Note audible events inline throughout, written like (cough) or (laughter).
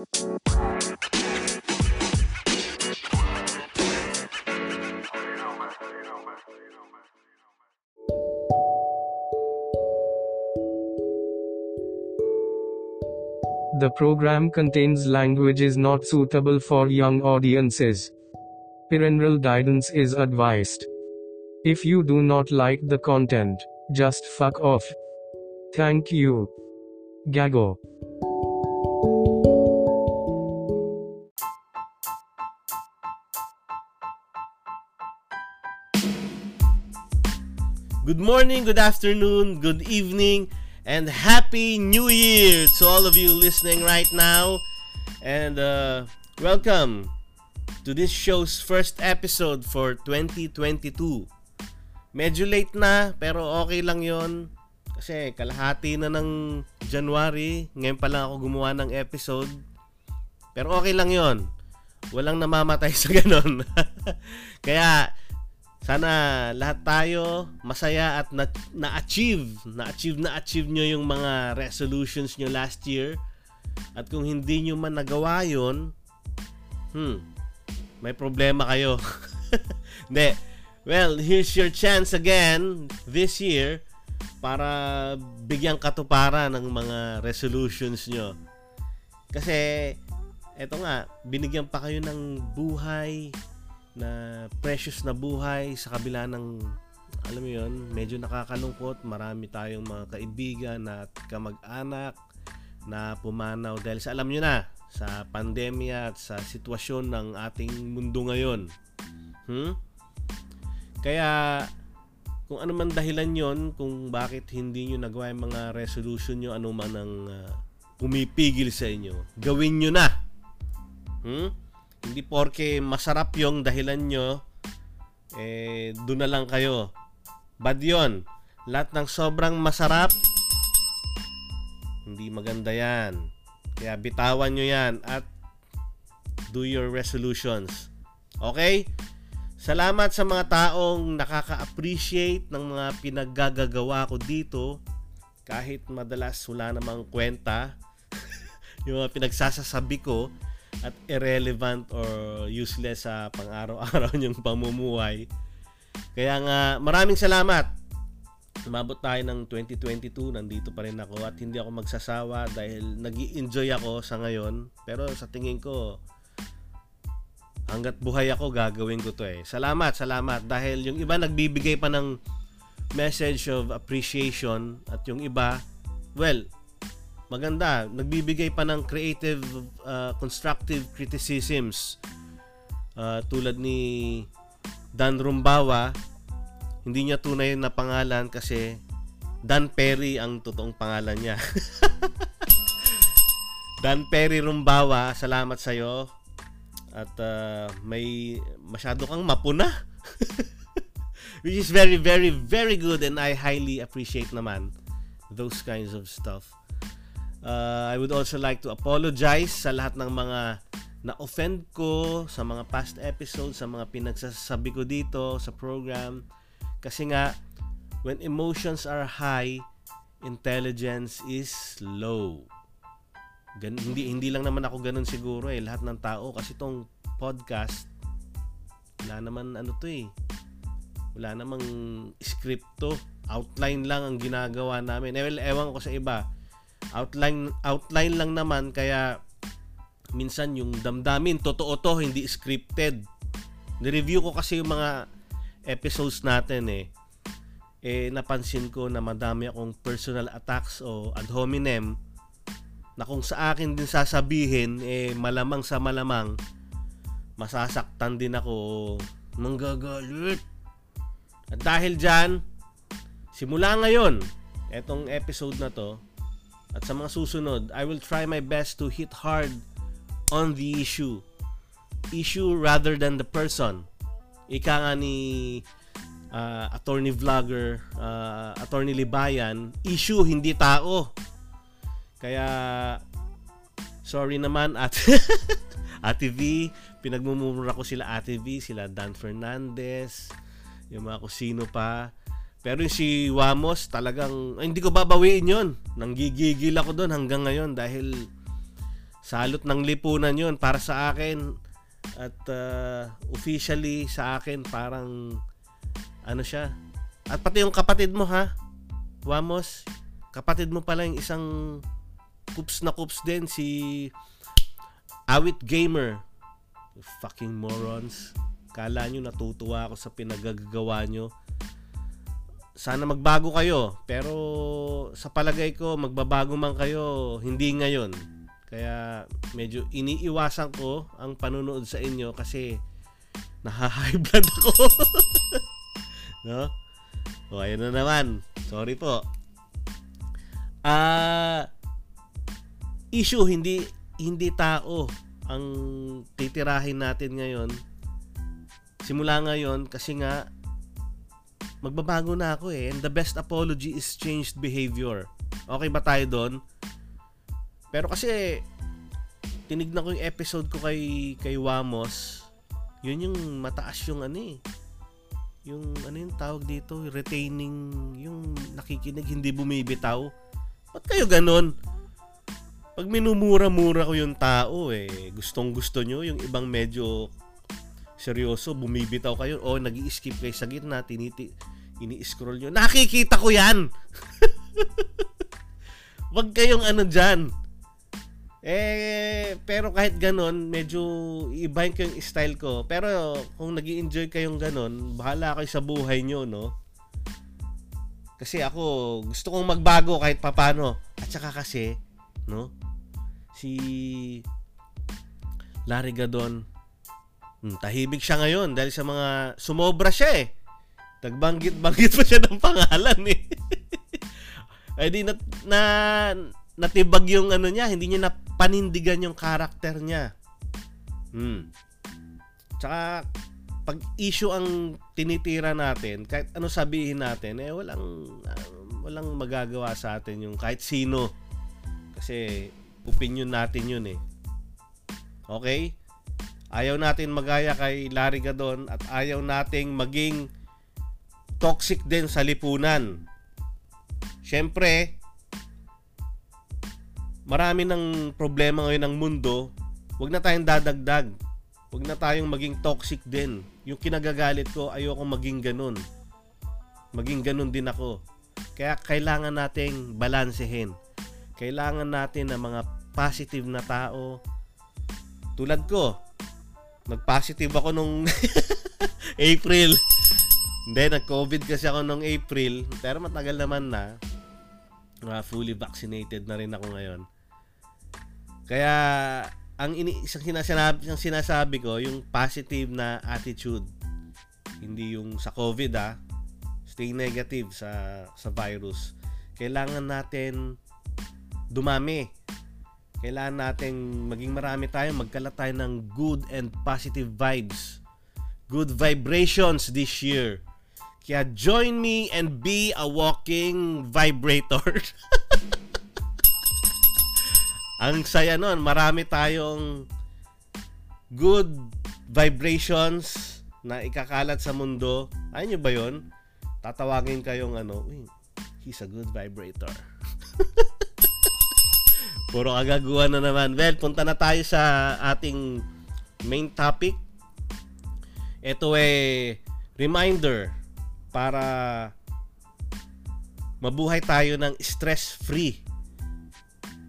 The program contains languages not suitable for young audiences. Parental guidance is advised. If you do not like the content, just fuck off. Thank you. Gago. Good morning, good afternoon, good evening, and happy new year to all of you listening right now. And uh, welcome to this show's first episode for 2022. Medyo late na, pero okay lang yon Kasi kalahati na ng January, ngayon pa lang ako gumawa ng episode. Pero okay lang yon Walang namamatay sa ganon. (laughs) Kaya, sana lahat tayo masaya at na, na-achieve, na-achieve, na-achieve nyo yung mga resolutions nyo last year. At kung hindi nyo man nagawa yun, hmm, may problema kayo. (laughs) Hindi. Well, here's your chance again this year para bigyan katuparan ng mga resolutions nyo. Kasi, eto nga, binigyan pa kayo ng buhay, na precious na buhay sa kabila ng alam mo yon medyo nakakalungkot marami tayong mga kaibigan at kamag-anak na pumanaw dahil sa alam nyo na sa pandemya at sa sitwasyon ng ating mundo ngayon hmm? kaya kung ano man dahilan yon kung bakit hindi nyo nagawa yung mga resolution nyo ano man ang uh, pumipigil sa inyo gawin nyo na hmm? Hindi porke masarap yung dahilan nyo, eh, doon na lang kayo. Bad yun. Lahat ng sobrang masarap, hindi maganda yan. Kaya bitawan nyo yan at do your resolutions. Okay? Salamat sa mga taong nakaka-appreciate ng mga pinaggagawa ko dito kahit madalas wala namang kwenta (laughs) yung mga pinagsasasabi ko at irrelevant or useless sa pang-araw-araw (laughs) niyong pamumuhay. Kaya nga, maraming salamat. Umabot tayo ng 2022, nandito pa rin ako at hindi ako magsasawa dahil nag enjoy ako sa ngayon. Pero sa tingin ko, hanggat buhay ako, gagawin ko to eh. Salamat, salamat. Dahil yung iba nagbibigay pa ng message of appreciation at yung iba, well, maganda. Nagbibigay pa ng creative, uh, constructive criticisms. Uh, tulad ni Dan Rumbawa, hindi niya tunay na pangalan kasi Dan Perry ang totoong pangalan niya. (laughs) Dan Perry Rumbawa, salamat sa iyo. At uh, may masyado kang mapuna. (laughs) Which is very, very, very good and I highly appreciate naman those kinds of stuff. Uh, I would also like to apologize sa lahat ng mga na-offend ko sa mga past episodes, sa mga pinagsasabi ko dito sa program. Kasi nga, when emotions are high, intelligence is low. Gan- hindi hindi lang naman ako ganun siguro eh. Lahat ng tao kasi tong podcast wala naman ano to eh. Wala namang script to. Outline lang ang ginagawa namin. Eh, well, ewan ko sa iba outline outline lang naman kaya minsan yung damdamin totoo to hindi scripted. Ni-review ko kasi yung mga episodes natin eh. Eh napansin ko na madami akong personal attacks o ad hominem na kung sa akin din sasabihin eh malamang sa malamang masasaktan din ako manggagalit. At dahil dyan simula ngayon etong episode na to at sa mga susunod, I will try my best to hit hard on the issue. Issue rather than the person. Ika nga ni uh, attorney vlogger, uh, attorney Libayan, issue hindi tao. Kaya sorry naman at (laughs) Ate V, pinagmumura ko sila Ate V, sila Dan Fernandez, yung mga kusino pa. Pero si Wamos talagang ay, hindi ko babawiin yon. Nanggigigil ako doon hanggang ngayon dahil salot ng lipunan yun para sa akin. At uh, officially sa akin parang ano siya. At pati yung kapatid mo ha? Wamos kapatid mo pala yung isang kups na kups din si Awit Gamer. Fucking morons. Kala nyo natutuwa ako sa pinagagawa nyo sana magbago kayo pero sa palagay ko magbabago man kayo hindi ngayon kaya medyo iniiwasan ko ang panonood sa inyo kasi naha-high (laughs) blood ako. (laughs) no? O, ayun na naman. Sorry po. Ah, uh, issue hindi hindi tao ang titirahin natin ngayon. Simula ngayon kasi nga magbabago na ako eh. And the best apology is changed behavior. Okay ba tayo doon? Pero kasi tinignan ko yung episode ko kay kay Wamos, yun yung mataas yung ano eh. Yung ano yung tawag dito, retaining, yung nakikinig hindi bumibitaw. Ba't kayo ganun? Pag minumura-mura ko yung tao eh, gustong gusto nyo, yung ibang medyo seryoso, bumibitaw kayo, o nag skip kayo sa gitna, tiniti, ini-scroll nyo. Nakikita ko yan! (laughs) Wag kayong ano dyan eh, pero kahit ganon, medyo ibahin ko yung style ko. Pero kung nag enjoy kayong ganon, bahala kayo sa buhay nyo, no? Kasi ako, gusto kong magbago kahit papano. At saka kasi, no? Si Larry Gadon, hmm, tahimik siya ngayon dahil sa mga sumobra siya eh. Nagbanggit-banggit pa siya ng pangalan eh. (laughs) Ay di na, na natibag yung ano niya, hindi niya napanindigan yung karakter niya. Hmm. Tsaka, pag issue ang tinitira natin, kahit ano sabihin natin, eh walang, uh, walang magagawa sa atin yung kahit sino. Kasi, opinion natin yun eh. Okay? Ayaw natin magaya kay Larry Gadon at ayaw nating maging toxic din sa lipunan. Siyempre, marami ng problema ngayon ng mundo, wag na tayong dadagdag. Wag na tayong maging toxic din. Yung kinagagalit ko, ayoko maging ganun. Maging ganun din ako. Kaya kailangan nating balansehin. Kailangan natin ng mga positive na tao. Tulad ko, nag-positive ako nung (laughs) April. Hindi, nag-COVID kasi ako nung April. Pero matagal naman na. Uh, fully vaccinated na rin ako ngayon. Kaya ang ini isang sinasabi, isang sinasabi ko yung positive na attitude. Hindi yung sa COVID ah. Stay negative sa sa virus. Kailangan natin dumami. Kailangan natin maging marami tayo, magkalat tayo ng good and positive vibes. Good vibrations this year. Kaya join me and be a walking vibrator. (laughs) Ang saya nun, marami tayong good vibrations na ikakalat sa mundo. Ayun nyo ba yun? Tatawagin kayong ano, he's a good vibrator. (laughs) Puro kagaguhan na naman. Well, punta na tayo sa ating main topic. Ito ay reminder para mabuhay tayo ng stress-free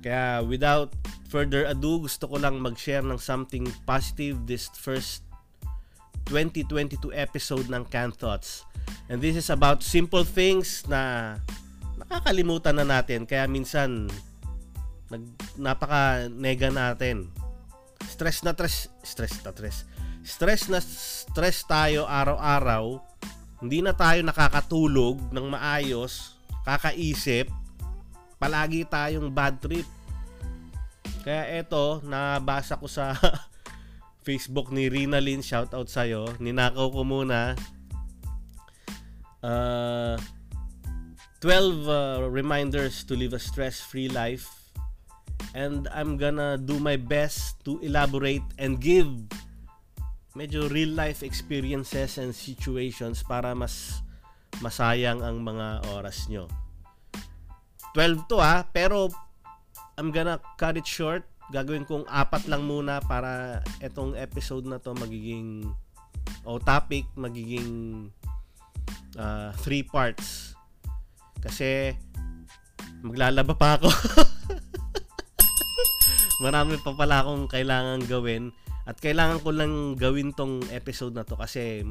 kaya without further ado, gusto ko lang mag-share ng something positive this first 2022 episode ng Can Thoughts. And this is about simple things na nakakalimutan na natin. Kaya minsan, nag, napaka-nega natin. Stress na stress, stress na stress. Stress na stress tayo araw-araw. Hindi na tayo nakakatulog ng maayos, kakaisip, palagi tayong bad trip. Kaya eto, nabasa ko sa (laughs) Facebook ni Rina Lynn, shoutout sa'yo. Ninakaw ko muna. Uh, 12 uh, reminders to live a stress-free life. And I'm gonna do my best to elaborate and give medyo real life experiences and situations para mas masayang ang mga oras nyo. 12 to ha, pero I'm gonna cut it short. gagawin kong apat lang muna para etong episode na to magiging o topic magiging uh, three parts. Kasi maglalaba pa ako. (laughs) Marami pa pala akong kailangan gawin at kailangan ko lang gawin tong episode na to kasi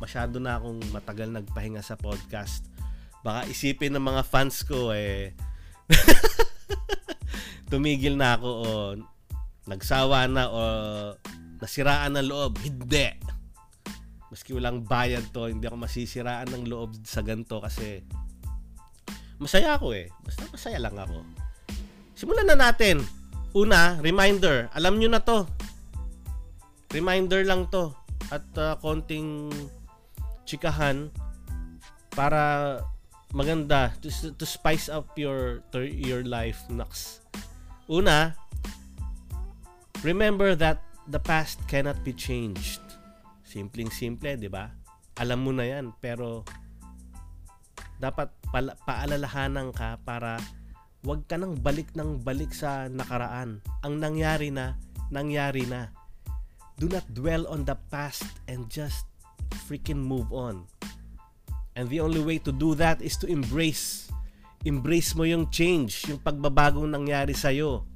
masyado na akong matagal nagpahinga sa podcast. Baka isipin ng mga fans ko eh (laughs) tumigil na ako o nagsawa na o nasiraan ng loob. Hindi. Maski walang bayad to, hindi ako masisiraan ng loob sa ganto kasi masaya ako eh. Basta masaya lang ako. Simulan na natin. Una, reminder. Alam nyo na to. Reminder lang to. At uh, konting chikahan para maganda to, to spice up your your life naks. Una, remember that the past cannot be changed. Simpleng simple, 'di ba? Alam mo na 'yan, pero dapat pala, paalalahanan ka para Huwag ka nang balik ng balik sa nakaraan. Ang nangyari na, nangyari na. Do not dwell on the past and just freaking move on. And the only way to do that is to embrace. Embrace mo yung change, yung pagbabagong nangyari sa'yo.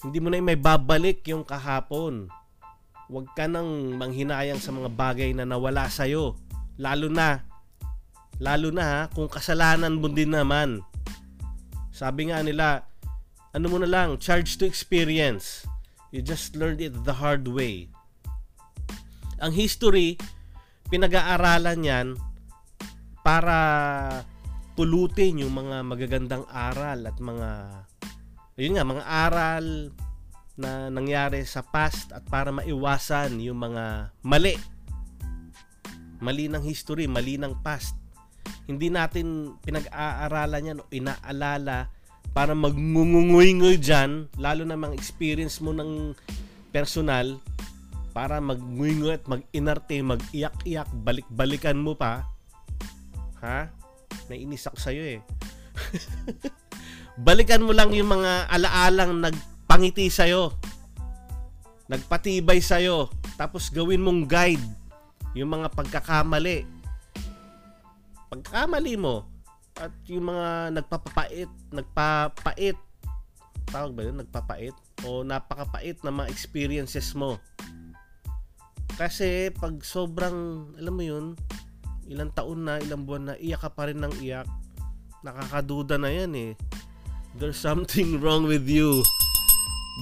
Hindi mo na may babalik yung kahapon. Huwag ka nang manghinayang sa mga bagay na nawala sa'yo. Lalo na, lalo na kung kasalanan mo din naman sabi nga nila, ano mo na lang, charge to experience. You just learned it the hard way. Ang history, pinag-aaralan yan para pulutin yung mga magagandang aral at mga yun nga, mga aral na nangyari sa past at para maiwasan yung mga mali. Mali ng history, mali ng past hindi natin pinag-aaralan yan o inaalala para magngungungoy dyan, lalo na mga experience mo ng personal, para magngungoy at mag-inarte, mag-iyak-iyak, balik-balikan mo pa. Ha? Nainis ako sa'yo eh. (laughs) Balikan mo lang yung mga alaalang nagpangiti sa'yo. Nagpatibay sa'yo. Tapos gawin mong guide yung mga pagkakamali pagkamali mo at yung mga nagpapapait, nagpapait, tawag ba yun, nagpapait o napakapait na mga experiences mo. Kasi pag sobrang, alam mo yun, ilang taon na, ilang buwan na, iyak ka pa rin ng iyak, nakakaduda na yan eh. There's something (laughs) wrong with you.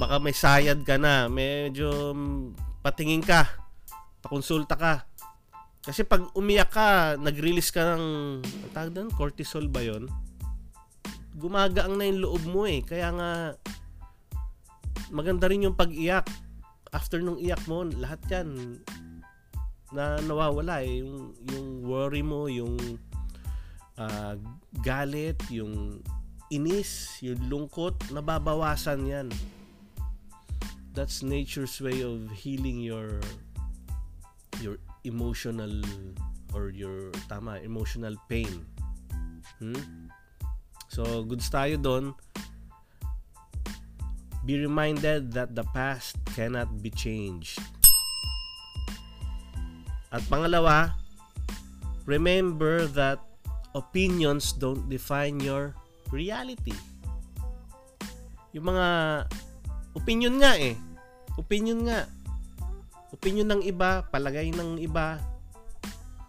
Baka may sayad ka na, medyo patingin ka, pakonsulta ka kasi pag umiyak ka, nag-release ka ng, tawag doon, cortisol ba yon? Gumagaang na yung loob mo eh. Kaya nga, maganda rin yung pag-iyak. After nung iyak mo, lahat yan na nawawala eh. Yung, yung worry mo, yung uh, galit, yung inis, yung lungkot, nababawasan yan. That's nature's way of healing your your emotional or your tama emotional pain. Hmm? so goods tayo doon be reminded that the past cannot be changed. At pangalawa remember that opinions don't define your reality. Yung mga opinion nga eh. Opinion nga opinion ng iba, palagay ng iba,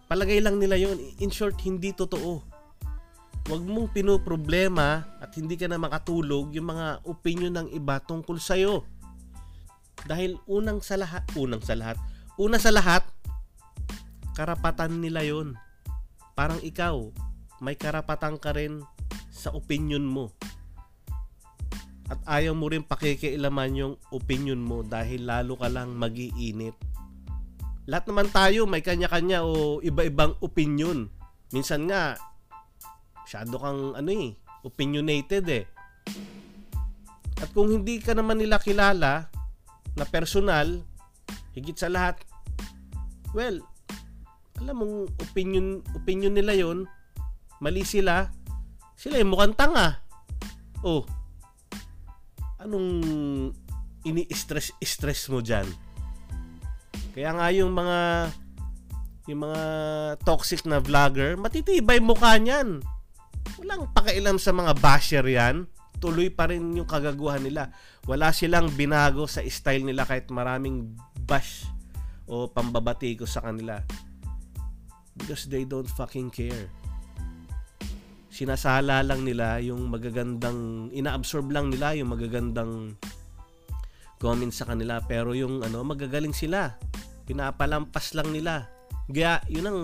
palagay lang nila yon In short, hindi totoo. Huwag mong pinoproblema at hindi ka na makatulog yung mga opinion ng iba tungkol sa'yo. Dahil unang sa lahat, unang sa lahat, una sa lahat, karapatan nila yon. Parang ikaw, may karapatan ka rin sa opinion mo at ayaw mo rin pakikialaman yung opinion mo dahil lalo ka lang magiinit. Lahat naman tayo may kanya-kanya o iba-ibang opinion. Minsan nga, masyado kang ano eh, opinionated eh. At kung hindi ka naman nila kilala na personal, higit sa lahat, well, alam mong opinion, opinion nila yon mali sila, sila yung mukhang tanga. Oh, anong ini-stress stress mo diyan? Kaya nga yung mga yung mga toxic na vlogger, matitibay mukha niyan. Walang pakialam sa mga basher yan. Tuloy pa rin yung kagaguhan nila. Wala silang binago sa style nila kahit maraming bash o pambabati ko sa kanila. Because they don't fucking care. Sinasala lang nila yung magagandang, inaabsorb lang nila yung magagandang comments sa kanila. Pero yung ano, magagaling sila. Pinapalampas lang nila. Kaya yun ang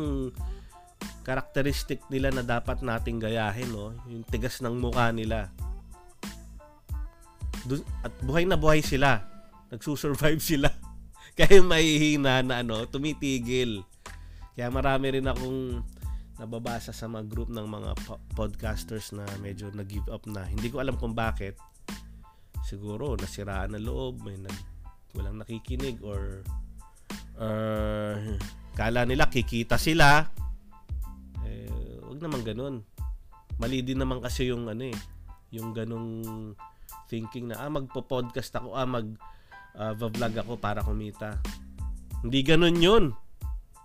karakteristik nila na dapat nating gayahin, no? Yung tigas ng mukha nila. At buhay na buhay sila. Nagsusurvive (laughs) sila. Kaya mahihina na ano, tumitigil. Kaya marami rin akong nababasa sa mga group ng mga po- podcasters na medyo nag-give up na. Hindi ko alam kung bakit. Siguro nasiraan ng loob, may nag, walang nakikinig or uh, kala nila kikita sila. Eh, wag naman ganun. Mali din naman kasi yung ano eh, yung ganung thinking na ah magpo-podcast ako, ah mag uh, vlog ako para kumita. Hindi ganun 'yun.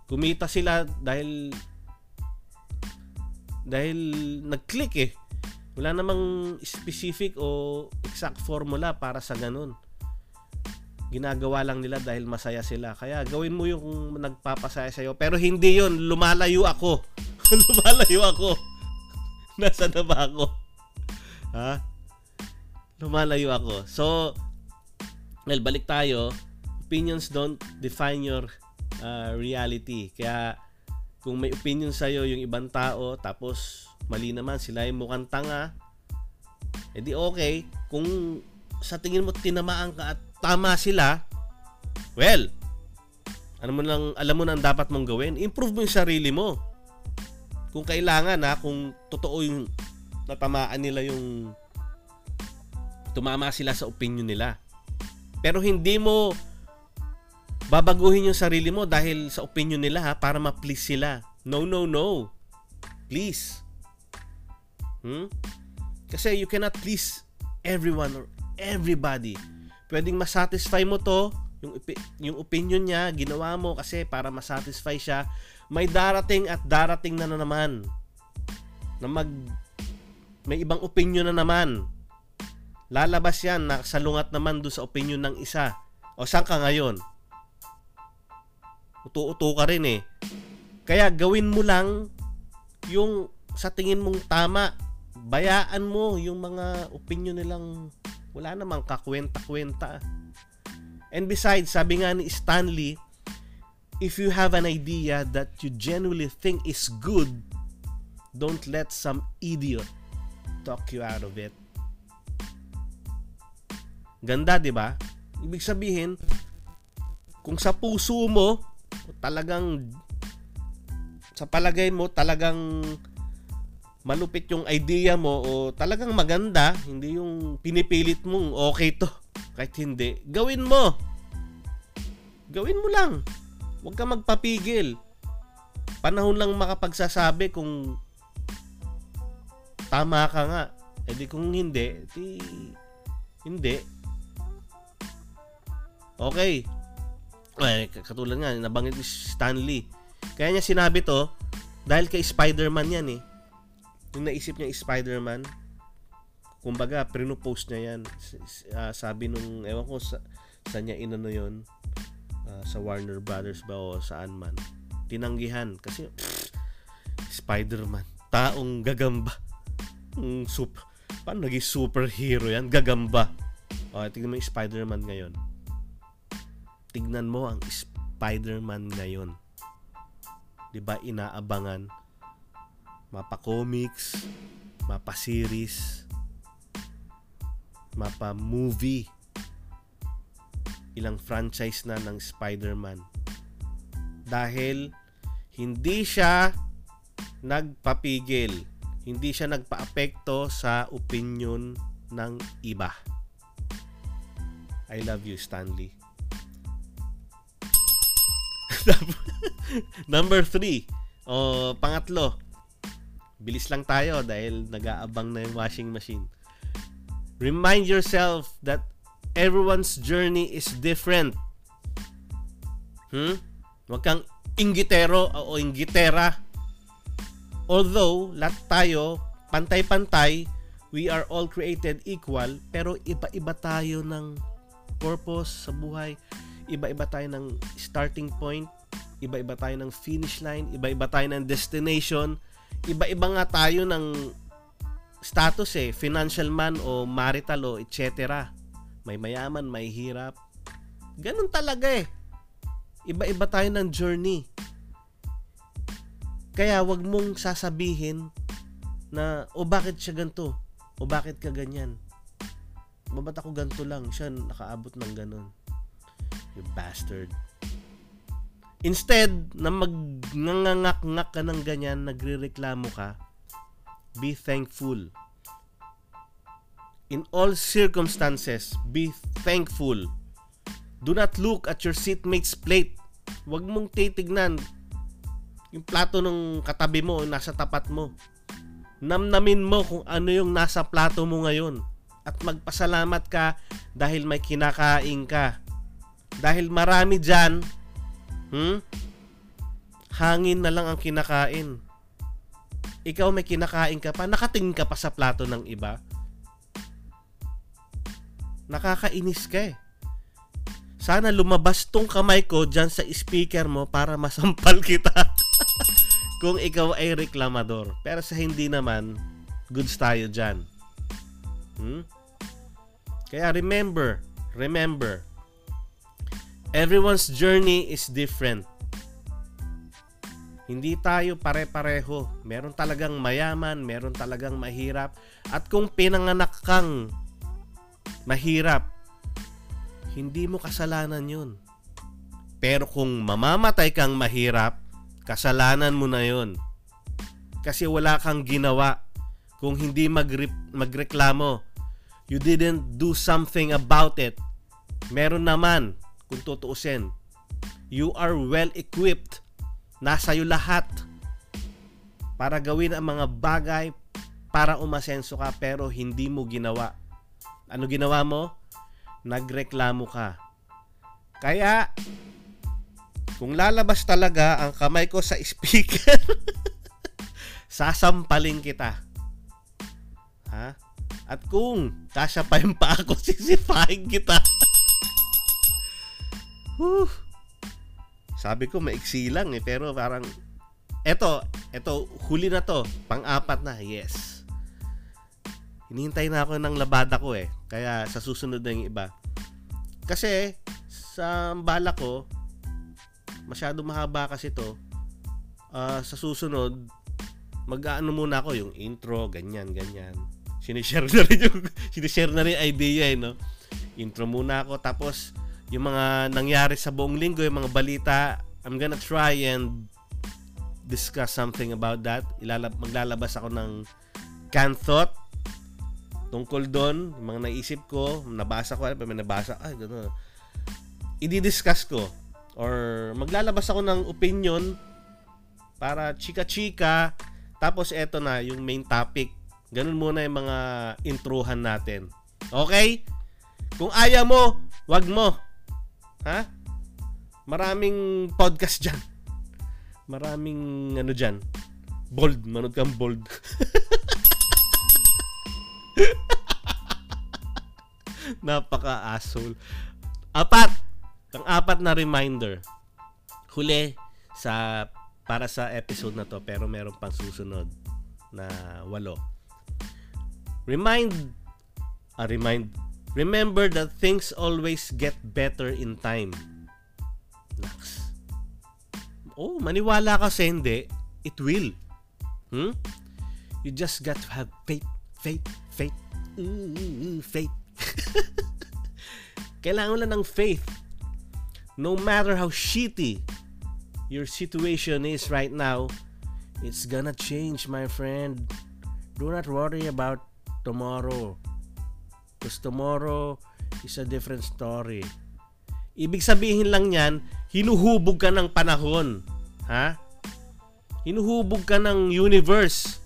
Kumita sila dahil dahil nag-click eh. Wala namang specific o exact formula para sa ganun. Ginagawa lang nila dahil masaya sila. Kaya gawin mo yung nagpapasaya sa'yo. Pero hindi yon Lumalayo ako. (laughs) Lumalayo ako. (laughs) Nasa na ba ako? Ha? Lumalayo ako. So, well, balik tayo. Opinions don't define your uh, reality. Kaya, kung may opinion sa'yo yung ibang tao, tapos mali naman, sila ay mukhang tanga, edi okay. Kung sa tingin mo tinamaan ka at tama sila, well, ano mo lang, alam mo na ang dapat mong gawin, improve mo yung sarili mo. Kung kailangan ha, kung totoo yung natamaan nila yung tumama sila sa opinion nila. Pero hindi mo babaguhin yung sarili mo dahil sa opinion nila ha, para ma-please sila. No, no, no. Please. Hmm? Kasi you cannot please everyone or everybody. Pwedeng masatisfy mo to, yung, yung opinion niya, ginawa mo kasi para masatisfy siya. May darating at darating na, na naman na mag may ibang opinion na naman. Lalabas yan, nakasalungat naman doon sa opinion ng isa. O saan ka ngayon? Uto-uto ka rin eh. Kaya gawin mo lang yung sa tingin mong tama. Bayaan mo yung mga opinion nilang wala namang kakwenta-kwenta. And besides, sabi nga ni Stanley, if you have an idea that you genuinely think is good, don't let some idiot talk you out of it. Ganda, 'di ba? Ibig sabihin, kung sa puso mo talagang sa palagay mo talagang malupit yung idea mo o talagang maganda, hindi yung pinipilit mong okay to. Kahit hindi, gawin mo. Gawin mo lang. Huwag ka magpapigil. Panahon lang makapagsasabi kung tama ka nga. E di kung hindi, di hindi. Okay. Ay, katulad nga, nabanggit ni Stanley. Kaya niya sinabi to, dahil kay Spider-Man yan eh. Yung naisip niya Spider-Man, kumbaga, pre-post niya yan. Uh, sabi nung, ewan ko, sa, sa niya inano yon uh, sa Warner Brothers ba o saan man. Tinanggihan kasi pff, Spider-Man, taong gagamba. Mm, super, paano naging superhero yan? Gagamba. O, tingnan mo yung Spider-Man ngayon. Tignan mo ang Spider-Man ngayon. 'Di ba inaabangan mapa comics, mapa series, mapa movie. Ilang franchise na ng Spider-Man. Dahil hindi siya nagpapigil. Hindi siya nagpaapekto sa opinion ng iba. I love you, Stanley. (laughs) Number 3. O, pangatlo. Bilis lang tayo dahil nag-aabang na yung washing machine. Remind yourself that everyone's journey is different. Hmm? Huwag kang inggitero o inggitera. Although, lahat tayo, pantay-pantay, we are all created equal, pero iba-iba tayo ng purpose sa buhay. Iba-iba tayo ng starting point. Iba-iba tayo ng finish line. Iba-iba tayo ng destination. Iba-iba nga tayo ng status eh, financial man o marital o etc. May mayaman, may hirap. Ganun talaga eh. Iba-iba tayo ng journey. Kaya wag mong sasabihin na o bakit siya ganto o bakit ka ganyan. Babat ako ganto lang, siya nakaabot ng ganun. You bastard. Instead na magnangangak-ngak ka ng ganyan, nagrereklamo ka, be thankful. In all circumstances, be thankful. Do not look at your seatmate's plate. Huwag mong titignan yung plato ng katabi mo, nasa tapat mo. Namnamin mo kung ano yung nasa plato mo ngayon. At magpasalamat ka dahil may kinakain ka. Dahil marami dyan, hmm, hangin na lang ang kinakain ikaw may kinakain ka pa, nakatingin ka pa sa plato ng iba. Nakakainis ka eh. Sana lumabas tong kamay ko dyan sa speaker mo para masampal (laughs) kita. (laughs) Kung ikaw ay reklamador. Pero sa hindi naman, goods tayo dyan. Hmm? Kaya remember, remember, everyone's journey is different. Hindi tayo pare-pareho. Meron talagang mayaman, meron talagang mahirap. At kung pinanganak kang mahirap, hindi mo kasalanan yun. Pero kung mamamatay kang mahirap, kasalanan mo na yun. Kasi wala kang ginawa. Kung hindi magre- magreklamo, you didn't do something about it. Meron naman, kung tutuusin. You are well equipped Nasa iyo lahat para gawin ang mga bagay para umasenso ka pero hindi mo ginawa. Ano ginawa mo? Nagreklamo ka. Kaya, kung lalabas talaga ang kamay ko sa speaker, (laughs) sasampalin kita. Ha? At kung kasya pa yung pa ako, (laughs) sisipahin kita. Whew. Sabi ko maiksi lang eh pero parang eto, eto huli na to, pang-apat na. Yes. Hinihintay na ako ng labada ko eh. Kaya sa susunod na yung iba. Kasi sa bala ko masyado mahaba kasi to. Uh, sa susunod mag-aano muna ako yung intro, ganyan, ganyan. Sinishare (laughs) na rin yung sinishare na rin idea eh, no? Intro muna ako tapos yung mga nangyari sa buong linggo, yung mga balita, I'm gonna try and discuss something about that. Ilalab maglalabas ako ng canned thought tungkol doon, yung mga naisip ko, nabasa ko, may nabasa, ay, gano'n. I-discuss ko. Or maglalabas ako ng opinion para chika-chika. Tapos eto na, yung main topic. Ganun muna yung mga introhan natin. Okay? Kung ayaw mo, wag mo. Ha? Maraming podcast dyan. Maraming ano dyan. Bold. Manood kang bold. (laughs) Napaka-asshole. Apat. Ang apat na reminder. Huli sa para sa episode na to pero meron pang susunod na walo. Remind uh, remind Remember that things always get better in time. Nax. Oh, maniwala ka sa hindi, it will. Hmm? You just got to have faith, faith, faith. Ooh, faith. (laughs) Kailangan lang ng faith. No matter how shitty your situation is right now, it's gonna change, my friend. Do not worry about tomorrow. Because tomorrow is a different story. Ibig sabihin lang yan, hinuhubog ka ng panahon. Ha? Hinuhubog ka ng universe.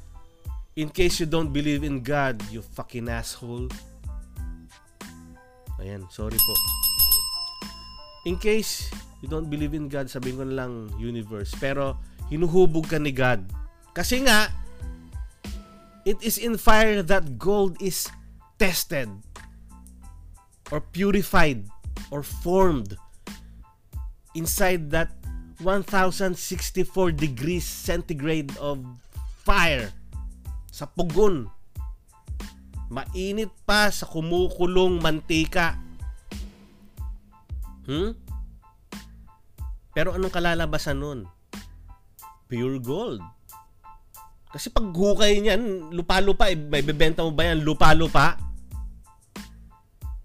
In case you don't believe in God, you fucking asshole. Ayan, sorry po. In case you don't believe in God, sabihin ko na lang universe. Pero, hinuhubog ka ni God. Kasi nga, it is in fire that gold is tested or purified or formed inside that 1064 degrees centigrade of fire sa pugon. Mainit pa sa kumukulong mantika. Hmm? Pero anong kalalabasan nun? Pure gold. Kasi pag hukay niyan, lupa-lupa, eh, may bebenta mo ba yan? Lupa-lupa?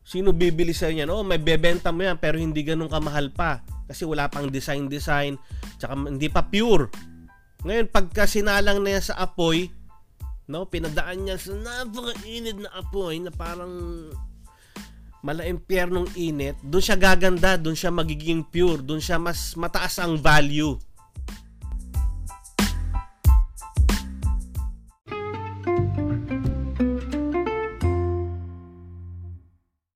Sino bibili sa niyan? Oh, may bebenta mo yan pero hindi ganun kamahal pa. Kasi wala pang design-design, tsaka hindi pa pure. Ngayon, pagka sinalang na yan sa apoy, no, pinadaan niya sa napakainit na apoy na parang mala impyernong init, doon siya gaganda, doon siya magiging pure, doon siya mas mataas ang value.